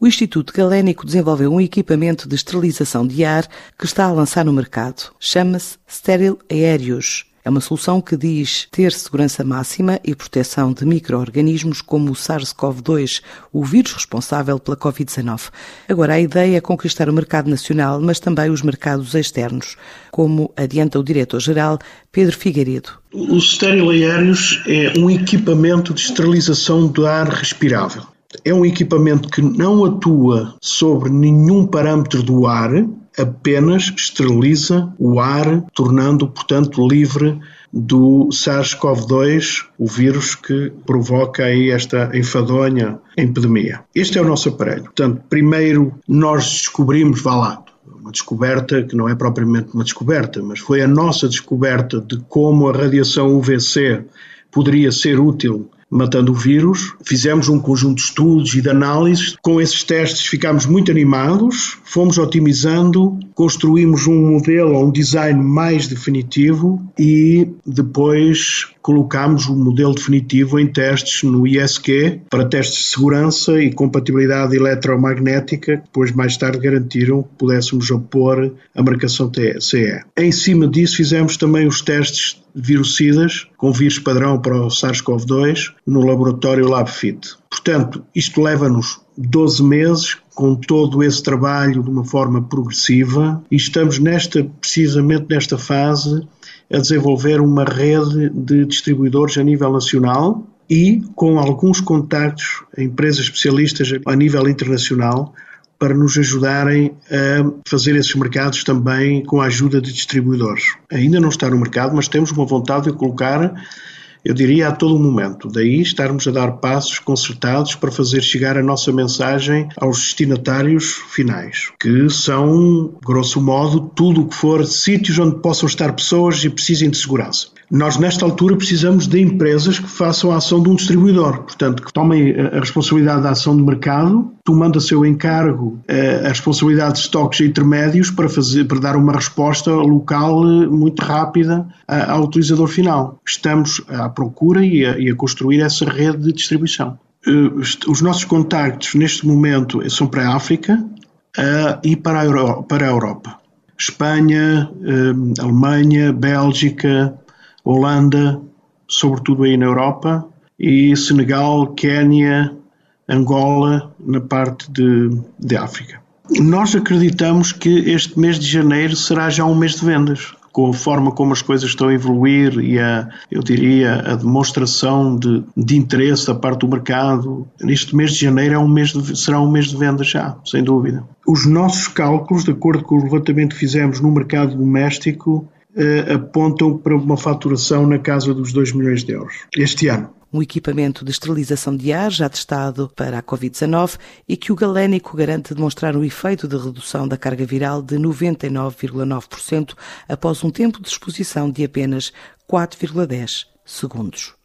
o Instituto Galénico desenvolveu um equipamento de esterilização de ar que está a lançar no mercado. Chama-se Steril Aéreos. É uma solução que diz ter segurança máxima e proteção de micro-organismos como o SARS-CoV-2, o vírus responsável pela Covid-19. Agora, a ideia é conquistar o mercado nacional, mas também os mercados externos, como adianta o diretor-geral Pedro Figueiredo. O estéril aéreos é um equipamento de esterilização do ar respirável. É um equipamento que não atua sobre nenhum parâmetro do ar, apenas esteriliza o ar, tornando-o, portanto, livre do SARS-CoV-2, o vírus que provoca aí esta enfadonha epidemia. Este é o nosso aparelho. Portanto, primeiro nós descobrimos, vá lá, uma descoberta que não é propriamente uma descoberta, mas foi a nossa descoberta de como a radiação UVC poderia ser útil matando o vírus. Fizemos um conjunto de estudos e de análises. Com esses testes ficámos muito animados, fomos otimizando, construímos um modelo, um design mais definitivo e depois colocámos o modelo definitivo em testes no ISQ para testes de segurança e compatibilidade eletromagnética, que depois mais tarde garantiram que pudéssemos opor a marcação CE. Em cima disso fizemos também os testes virucidas com vírus padrão para o SARS-CoV-2 no laboratório LabFit. Portanto, isto leva-nos 12 meses com todo esse trabalho de uma forma progressiva e estamos nesta precisamente nesta fase a desenvolver uma rede de distribuidores a nível nacional e com alguns contactos a empresas especialistas a nível internacional para nos ajudarem a fazer esses mercados também com a ajuda de distribuidores. Ainda não está no mercado, mas temos uma vontade de colocar eu diria a todo momento. Daí estarmos a dar passos concertados para fazer chegar a nossa mensagem aos destinatários finais, que são, grosso modo, tudo o que for sítios onde possam estar pessoas e precisem de segurança. Nós, nesta altura, precisamos de empresas que façam a ação de um distribuidor, portanto, que tomem a responsabilidade da ação de mercado, tomando a seu encargo eh, a responsabilidade de estoques intermédios para, fazer, para dar uma resposta local eh, muito rápida ao utilizador final. Estamos à procura e a, e a construir essa rede de distribuição. Eh, os nossos contactos neste momento são para a África e para a, para a Europa. Espanha, Alemanha, Bélgica, Holanda, sobretudo aí na Europa, e Senegal, Quénia, Angola, na parte de, de África. Nós acreditamos que este mês de janeiro será já um mês de vendas, com a forma como as coisas estão a evoluir e a, eu diria, a demonstração de, de interesse da parte do mercado. Neste mês de janeiro é um mês de, será um mês de vendas já, sem dúvida. Os nossos cálculos, de acordo com o levantamento que fizemos no mercado doméstico, eh, apontam para uma faturação na casa dos 2 milhões de euros este ano um equipamento de esterilização de ar já testado para a Covid-19 e que o galénico garante demonstrar um efeito de redução da carga viral de 99,9% após um tempo de exposição de apenas 4,10 segundos.